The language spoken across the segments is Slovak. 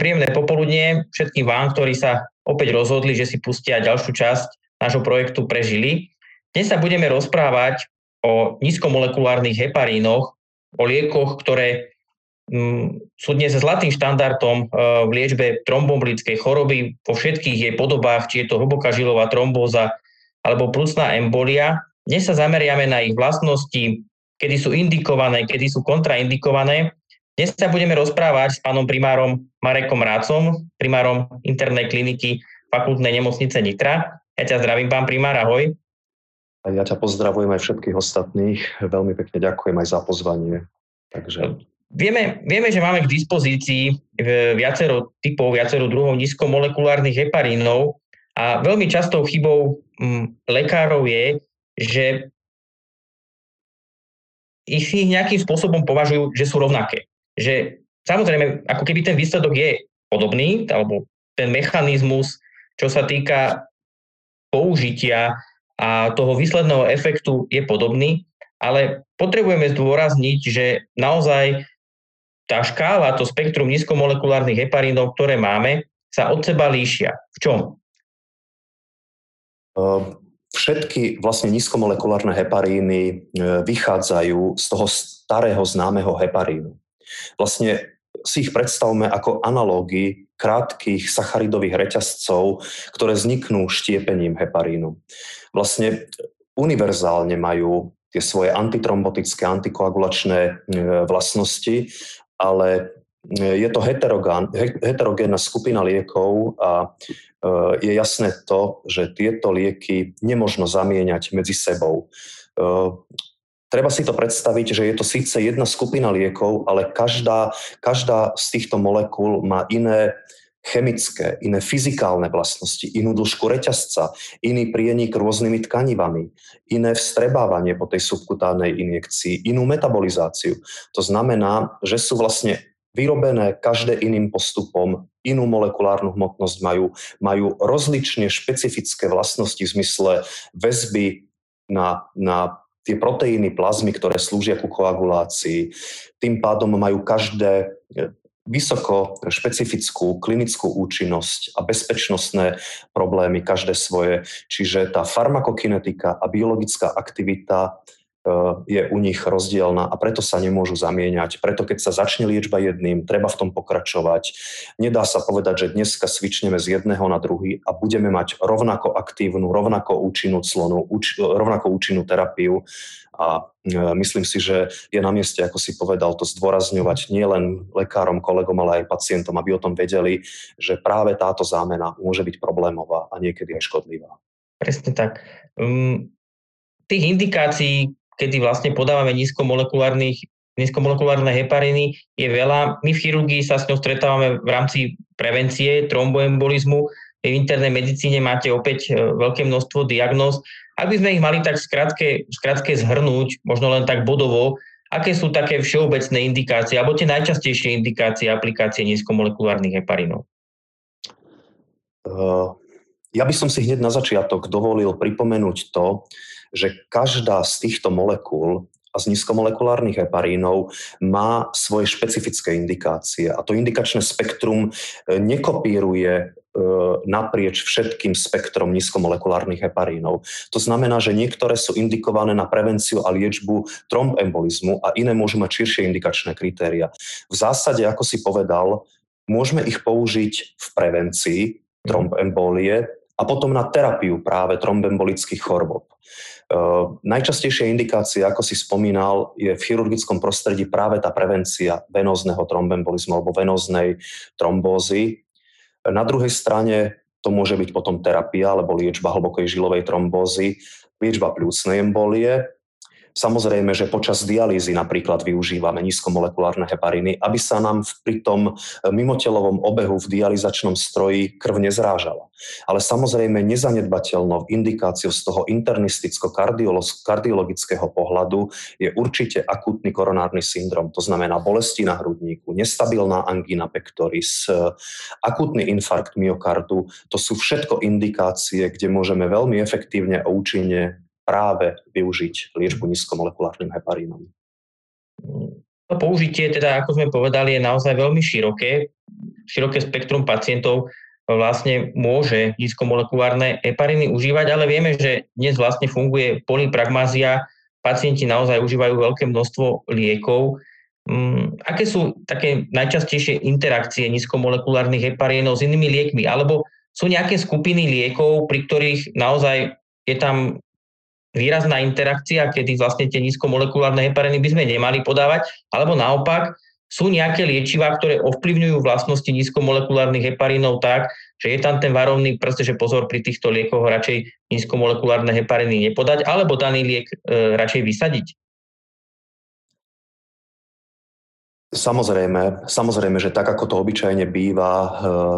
príjemné popoludnie všetkým vám, ktorí sa opäť rozhodli, že si pustia ďalšiu časť nášho projektu Prežili. Dnes sa budeme rozprávať o nízkomolekulárnych heparínoch, o liekoch, ktoré mm, sú dnes zlatým štandardom e, v liečbe tromboembolickej choroby vo všetkých jej podobách, či je to hlboká žilová trombóza alebo plúcná embolia. Dnes sa zameriame na ich vlastnosti, kedy sú indikované, kedy sú kontraindikované dnes sa budeme rozprávať s pánom primárom Marekom Rácom, primárom internej kliniky fakultnej nemocnice Nitra. Ja ťa zdravím, pán primár, ahoj. A ja ťa pozdravujem aj všetkých ostatných. Veľmi pekne ďakujem aj za pozvanie. Takže... Vieme, vieme, že máme k dispozícii e, viacero typov, viacero druhov nízkomolekulárnych heparínov a veľmi častou chybou m, lekárov je, že ich si nejakým spôsobom považujú, že sú rovnaké že samozrejme, ako keby ten výsledok je podobný, alebo ten mechanizmus, čo sa týka použitia a toho výsledného efektu je podobný, ale potrebujeme zdôrazniť, že naozaj tá škála, to spektrum nízkomolekulárnych heparínov, ktoré máme, sa od seba líšia. V čom? Ehm, všetky vlastne nízkomolekulárne heparíny e, vychádzajú z toho starého známeho heparínu. Vlastne si ich predstavme ako analógy krátkých sacharidových reťazcov, ktoré vzniknú štiepením heparínu. Vlastne univerzálne majú tie svoje antitrombotické, antikoagulačné e, vlastnosti, ale e, je to heterogénna skupina liekov a e, je jasné to, že tieto lieky nemožno zamieňať medzi sebou. Treba si to predstaviť, že je to síce jedna skupina liekov, ale každá, každá z týchto molekúl má iné chemické, iné fyzikálne vlastnosti, inú dĺžku reťazca, iný prienik rôznymi tkanivami, iné vstrebávanie po tej subkutánnej injekcii, inú metabolizáciu. To znamená, že sú vlastne vyrobené každé iným postupom, inú molekulárnu hmotnosť majú, majú rozlične špecifické vlastnosti v zmysle väzby na, na tie proteíny plazmy, ktoré slúžia ku koagulácii, tým pádom majú každé e, vysoko špecifickú klinickú účinnosť a bezpečnostné problémy, každé svoje. Čiže tá farmakokinetika a biologická aktivita je u nich rozdielna a preto sa nemôžu zamieňať. Preto keď sa začne liečba jedným, treba v tom pokračovať. Nedá sa povedať, že dneska svičneme z jedného na druhý a budeme mať rovnako aktívnu, rovnako účinnú clonu, úč, rovnako účinnú terapiu. A e, myslím si, že je na mieste, ako si povedal, to zdôrazňovať nielen lekárom, kolegom, ale aj pacientom, aby o tom vedeli, že práve táto zámena môže byť problémová a niekedy aj škodlivá. Presne tak. Um, tých indikácií, kedy vlastne podávame nízkomolekulárnych nízkomolekulárne hepariny je veľa. My v chirurgii sa s ňou stretávame v rámci prevencie tromboembolizmu. V internej medicíne máte opäť e, veľké množstvo diagnóz. Ak by sme ich mali tak skrátke zhrnúť, možno len tak bodovo, aké sú také všeobecné indikácie, alebo tie najčastejšie indikácie aplikácie nízkomolekulárnych heparinov? Uh, ja by som si hneď na začiatok dovolil pripomenúť to, že každá z týchto molekúl a z nízkomolekulárnych heparínov má svoje špecifické indikácie. A to indikačné spektrum e, nekopíruje e, naprieč všetkým spektrom nízkomolekulárnych heparínov. To znamená, že niektoré sú indikované na prevenciu a liečbu trombembolizmu a iné môžu mať širšie indikačné kritéria. V zásade, ako si povedal, môžeme ich použiť v prevencii trombembolie a potom na terapiu práve trombembolických chorôb. Uh, najčastejšia indikácia, ako si spomínal, je v chirurgickom prostredí práve tá prevencia venózneho trombembolizmu alebo venóznej trombózy. Na druhej strane to môže byť potom terapia alebo liečba hlbokej žilovej trombózy, liečba pľúcnej embolie, Samozrejme, že počas dialýzy napríklad využívame nízkomolekulárne hepariny, aby sa nám pri tom e, mimotelovom obehu v dializačnom stroji krv nezrážala. Ale samozrejme nezanedbateľnou indikáciou z toho internisticko-kardiologického pohľadu je určite akútny koronárny syndrom, to znamená bolesti na hrudníku, nestabilná angina pectoris, e, akútny infarkt myokardu. To sú všetko indikácie, kde môžeme veľmi efektívne a účinne práve využiť liečbu nízkomolekulárnym heparínom. To použitie, teda ako sme povedali, je naozaj veľmi široké. Široké spektrum pacientov vlastne môže nízkomolekulárne hepariny užívať, ale vieme, že dnes vlastne funguje polypragmázia, pacienti naozaj užívajú veľké množstvo liekov. Mm, aké sú také najčastejšie interakcie nízkomolekulárnych heparínov s inými liekmi? Alebo sú nejaké skupiny liekov, pri ktorých naozaj je tam výrazná interakcia, kedy vlastne tie nízkomolekulárne hepariny by sme nemali podávať, alebo naopak sú nejaké liečivá, ktoré ovplyvňujú vlastnosti nízkomolekulárnych heparínov tak, že je tam ten varovný prst, že pozor pri týchto liekoch radšej nízkomolekulárne hepariny nepodať, alebo daný liek e, radšej vysadiť? Samozrejme, samozrejme, že tak ako to obyčajne býva, eh,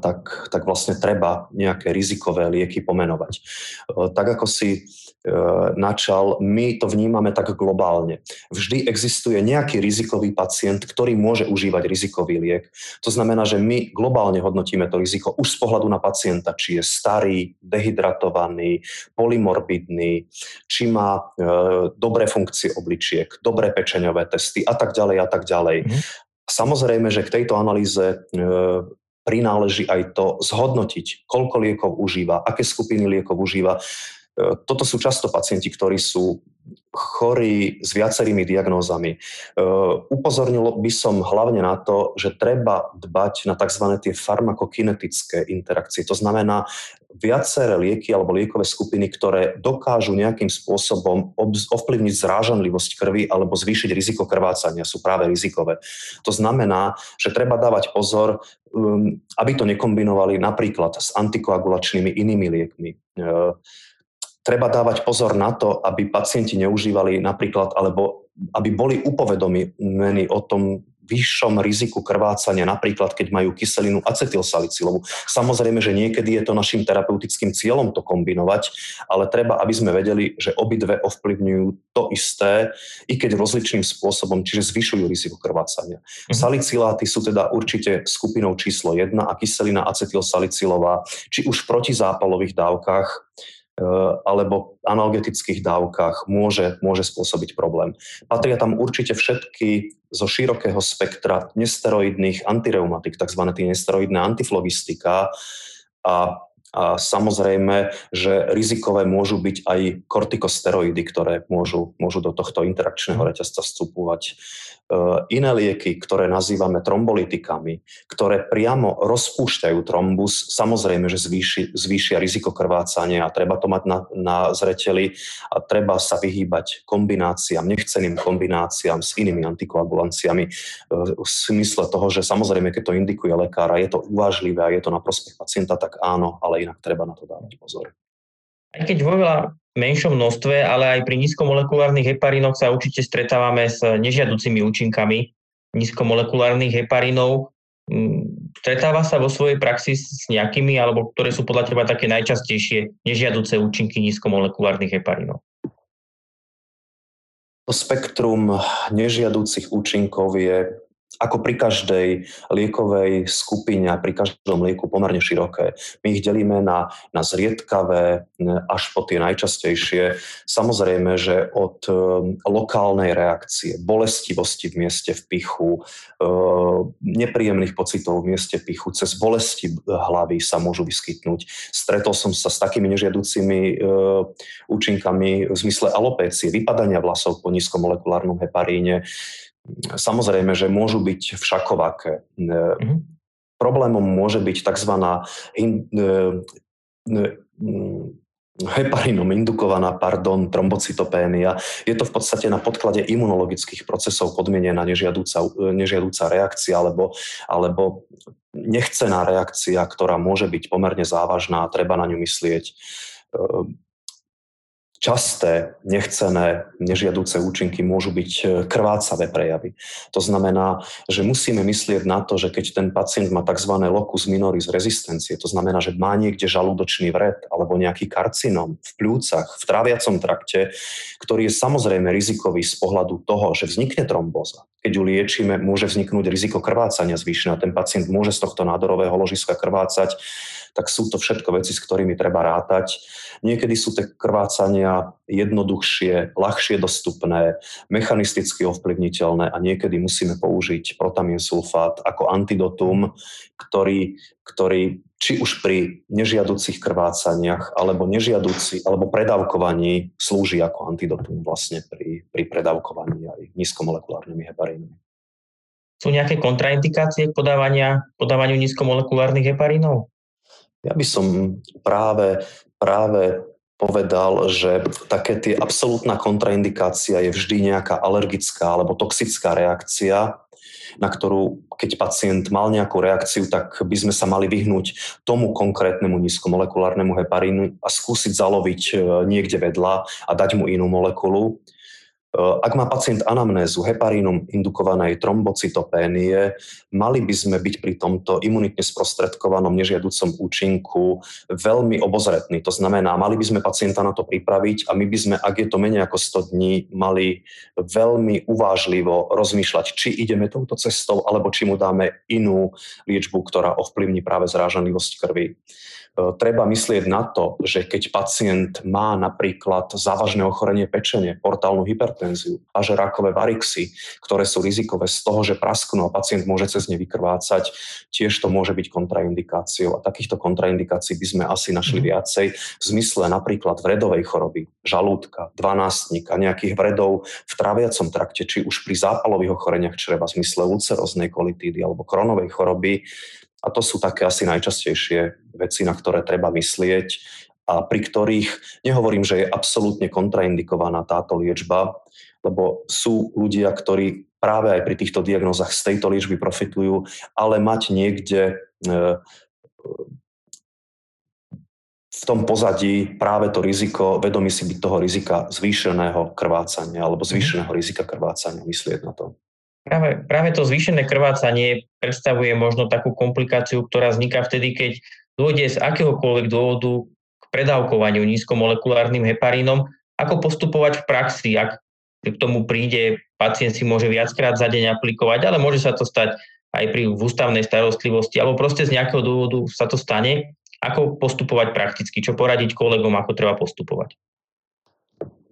tak, tak vlastne treba nejaké rizikové lieky pomenovať. Eh, tak ako si načal, my to vnímame tak globálne. Vždy existuje nejaký rizikový pacient, ktorý môže užívať rizikový liek. To znamená, že my globálne hodnotíme to riziko už z pohľadu na pacienta, či je starý, dehydratovaný, polymorbidný, či má e, dobré funkcie obličiek, dobré pečeňové testy a tak ďalej a tak ďalej. Mm-hmm. Samozrejme, že k tejto analýze e, prináleží aj to zhodnotiť, koľko liekov užíva, aké skupiny liekov užíva. E, toto sú často pacienti, ktorí sú chorí s viacerými diagnózami. E, upozornil by som hlavne na to, že treba dbať na tzv. tie farmakokinetické interakcie. To znamená viaceré lieky alebo liekové skupiny, ktoré dokážu nejakým spôsobom ovplyvniť zrážanlivosť krvi alebo zvýšiť riziko krvácania, sú práve rizikové. To znamená, že treba dávať pozor, um, aby to nekombinovali napríklad s antikoagulačnými inými liekmi e, treba dávať pozor na to, aby pacienti neužívali napríklad, alebo aby boli upovedomení o tom vyššom riziku krvácania, napríklad keď majú kyselinu acetylsalicylovú. Samozrejme, že niekedy je to našim terapeutickým cieľom to kombinovať, ale treba, aby sme vedeli, že obidve ovplyvňujú to isté, i keď rozličným spôsobom, čiže zvyšujú riziko krvácania. Mm-hmm. Salicyláty sú teda určite skupinou číslo 1 a kyselina acetylsalicylová, či už v protizápalových dávkach, alebo analgetických dávkach môže, môže spôsobiť problém. Patria tam určite všetky zo širokého spektra nesteroidných antireumatik, tzv. nesteroidné antiflogistika a a samozrejme, že rizikové môžu byť aj kortikosteroidy, ktoré môžu, môžu do tohto interakčného mhm. reťazca vstupovať. E, iné lieky, ktoré nazývame trombolitikami, ktoré priamo rozpúšťajú trombus, samozrejme, že zvýši, zvýšia riziko krvácania a treba to mať na, na zreteli a treba sa vyhýbať kombináciám, nechceným kombináciám s inými antikoagulanciami e, v smysle toho, že samozrejme, keď to indikuje lekár a je to uvážlivé a je to na prospech pacienta, tak áno, ale inak treba na to dávať pozor. Aj keď vo veľa menšom množstve, ale aj pri nízkomolekulárnych heparinoch sa určite stretávame s nežiaducimi účinkami nízkomolekulárnych heparinov. Mm, stretáva sa vo svojej praxi s nejakými, alebo ktoré sú podľa teba také najčastejšie nežiaduce účinky nízkomolekulárnych heparinov? To spektrum nežiaducich účinkov je ako pri každej liekovej skupine a pri každom lieku pomerne široké. My ich delíme na, na zriedkavé až po tie najčastejšie. Samozrejme, že od e, lokálnej reakcie, bolestivosti v mieste v pichu, e, nepríjemných pocitov v mieste pichu, cez bolesti hlavy sa môžu vyskytnúť. Stretol som sa s takými nežiaducimi e, účinkami v zmysle alopécie, vypadania vlasov po nízkomolekulárnom heparíne, Samozrejme, že môžu byť všakovaké. Mm-hmm. Problémom môže byť tzv. In, heparinom indukovaná, pardon, trombocytopénia. Je to v podstate na podklade imunologických procesov podmienená nežiadúca, nežiadúca reakcia alebo, alebo nechcená reakcia, ktorá môže byť pomerne závažná a treba na ňu myslieť časté, nechcené, nežiaduce účinky môžu byť e, krvácavé prejavy. To znamená, že musíme myslieť na to, že keď ten pacient má tzv. locus minoris rezistencie, to znamená, že má niekde žalúdočný vred alebo nejaký karcinom v pľúcach, v tráviacom trakte, ktorý je samozrejme rizikový z pohľadu toho, že vznikne trombóza. Keď ju liečíme, môže vzniknúť riziko krvácania zvýšené. Ten pacient môže z tohto nádorového ložiska krvácať tak sú to všetko veci, s ktorými treba rátať. Niekedy sú tie krvácania jednoduchšie, ľahšie dostupné, mechanisticky ovplyvniteľné a niekedy musíme použiť protamín sulfát ako antidotum, ktorý, ktorý či už pri nežiaducich krvácaniach alebo nežiaduci, alebo predávkovaní slúži ako antidotum vlastne pri, pri predávkovaní aj nízkomolekulárnymi heparínmi. Sú nejaké kontraindikácie podávania, podávaniu nízkomolekulárnych heparínov? Ja by som práve, práve povedal, že také tie absolútna kontraindikácia je vždy nejaká alergická alebo toxická reakcia, na ktorú, keď pacient mal nejakú reakciu, tak by sme sa mali vyhnúť tomu konkrétnemu nízkomolekulárnemu heparínu a skúsiť zaloviť e, niekde vedľa a dať mu inú molekulu. Ak má pacient anamnézu heparínom indukovanej trombocytopénie, mali by sme byť pri tomto imunitne sprostredkovanom nežiaducom účinku veľmi obozretní. To znamená, mali by sme pacienta na to pripraviť a my by sme, ak je to menej ako 100 dní, mali veľmi uvážlivo rozmýšľať, či ideme touto cestou, alebo či mu dáme inú liečbu, ktorá ovplyvní práve zrážanlivosť krvi. E, treba myslieť na to, že keď pacient má napríklad závažné ochorenie pečenie, portálnu hypertenziu a že rakové varixy, ktoré sú rizikové z toho, že prasknú a pacient môže cez ne vykrvácať, tiež to môže byť kontraindikáciou. A takýchto kontraindikácií by sme asi našli mm. viacej v zmysle napríklad vredovej choroby, žalúdka, dvanástnika, nejakých vredov v traviacom trakte, či už pri zápalových ochoreniach čreva v zmysle ulceroznej kolitídy alebo kronovej choroby, a to sú také asi najčastejšie veci, na ktoré treba myslieť a pri ktorých nehovorím, že je absolútne kontraindikovaná táto liečba, lebo sú ľudia, ktorí práve aj pri týchto diagnózach z tejto liečby profitujú, ale mať niekde e, v tom pozadí práve to riziko, vedomí si byť toho rizika zvýšeného krvácania alebo zvýšeného rizika krvácania, myslieť na to. Práve, práve to zvýšené krvácanie predstavuje možno takú komplikáciu, ktorá vzniká vtedy, keď dôjde z akéhokoľvek dôvodu predávkovaniu nízkomolekulárnym heparínom, ako postupovať v praxi, ak k tomu príde, pacient si môže viackrát za deň aplikovať, ale môže sa to stať aj pri ústavnej starostlivosti, alebo proste z nejakého dôvodu sa to stane. Ako postupovať prakticky, čo poradiť kolegom, ako treba postupovať?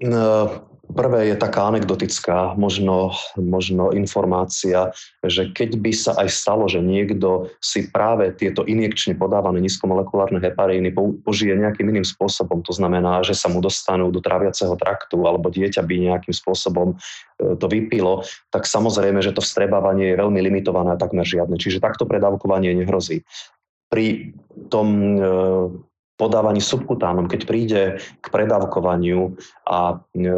No, Prvé je taká anekdotická možno, možno informácia, že keď by sa aj stalo, že niekto si práve tieto injekčne podávané nízkomolekulárne heparíny požije nejakým iným spôsobom, to znamená, že sa mu dostanú do tráviaceho traktu alebo dieťa by nejakým spôsobom e, to vypilo, tak samozrejme, že to vstrebávanie je veľmi limitované a takmer žiadne. Čiže takto predávkovanie nehrozí. Pri tom e, podávaní subkutánom, keď príde k predávkovaniu a e,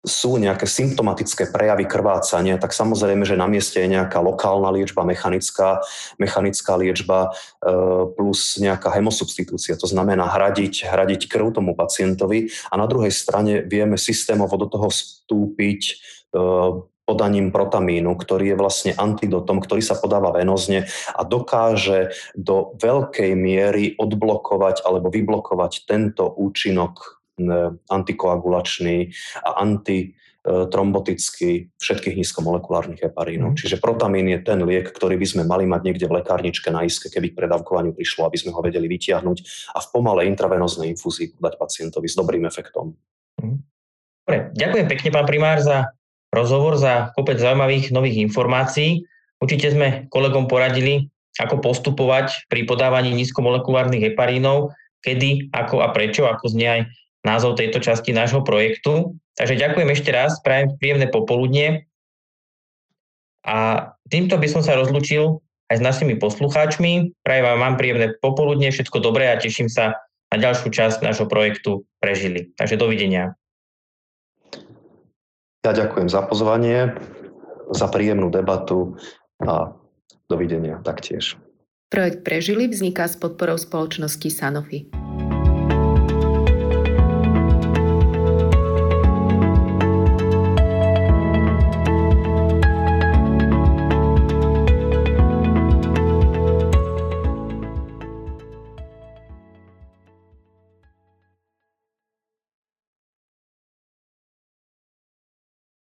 sú nejaké symptomatické prejavy krvácania, tak samozrejme, že na mieste je nejaká lokálna liečba, mechanická, mechanická liečba e, plus nejaká hemosubstitúcia, to znamená hradiť, hradiť krv tomu pacientovi. A na druhej strane vieme systémovo do toho vstúpiť e, podaním protamínu, ktorý je vlastne antidotom, ktorý sa podáva venozne a dokáže do veľkej miery odblokovať alebo vyblokovať tento účinok antikoagulačný a antitrombotický všetkých nízkomolekulárnych heparínov. Mm. Čiže protamín je ten liek, ktorý by sme mali mať niekde v lekárničke na iske, keby k predávkovaniu prišlo, aby sme ho vedeli vytiahnuť a v pomalej intravenoznej infúzii dať pacientovi s dobrým efektom. Mm. Dobre, ďakujem pekne, pán primár, za rozhovor, za kopec zaujímavých nových informácií. Určite sme kolegom poradili, ako postupovať pri podávaní nízkomolekulárnych heparínov, kedy, ako a prečo, ako znie aj názov tejto časti nášho projektu. Takže ďakujem ešte raz, prajem príjemné popoludnie a týmto by som sa rozlúčil aj s našimi poslucháčmi. Prajem vám mám príjemné popoludne, všetko dobré a teším sa na ďalšiu časť nášho projektu Prežili. Takže dovidenia. Ja ďakujem za pozvanie, za príjemnú debatu a dovidenia taktiež. Projekt Prežili vzniká s podporou spoločnosti Sanofi.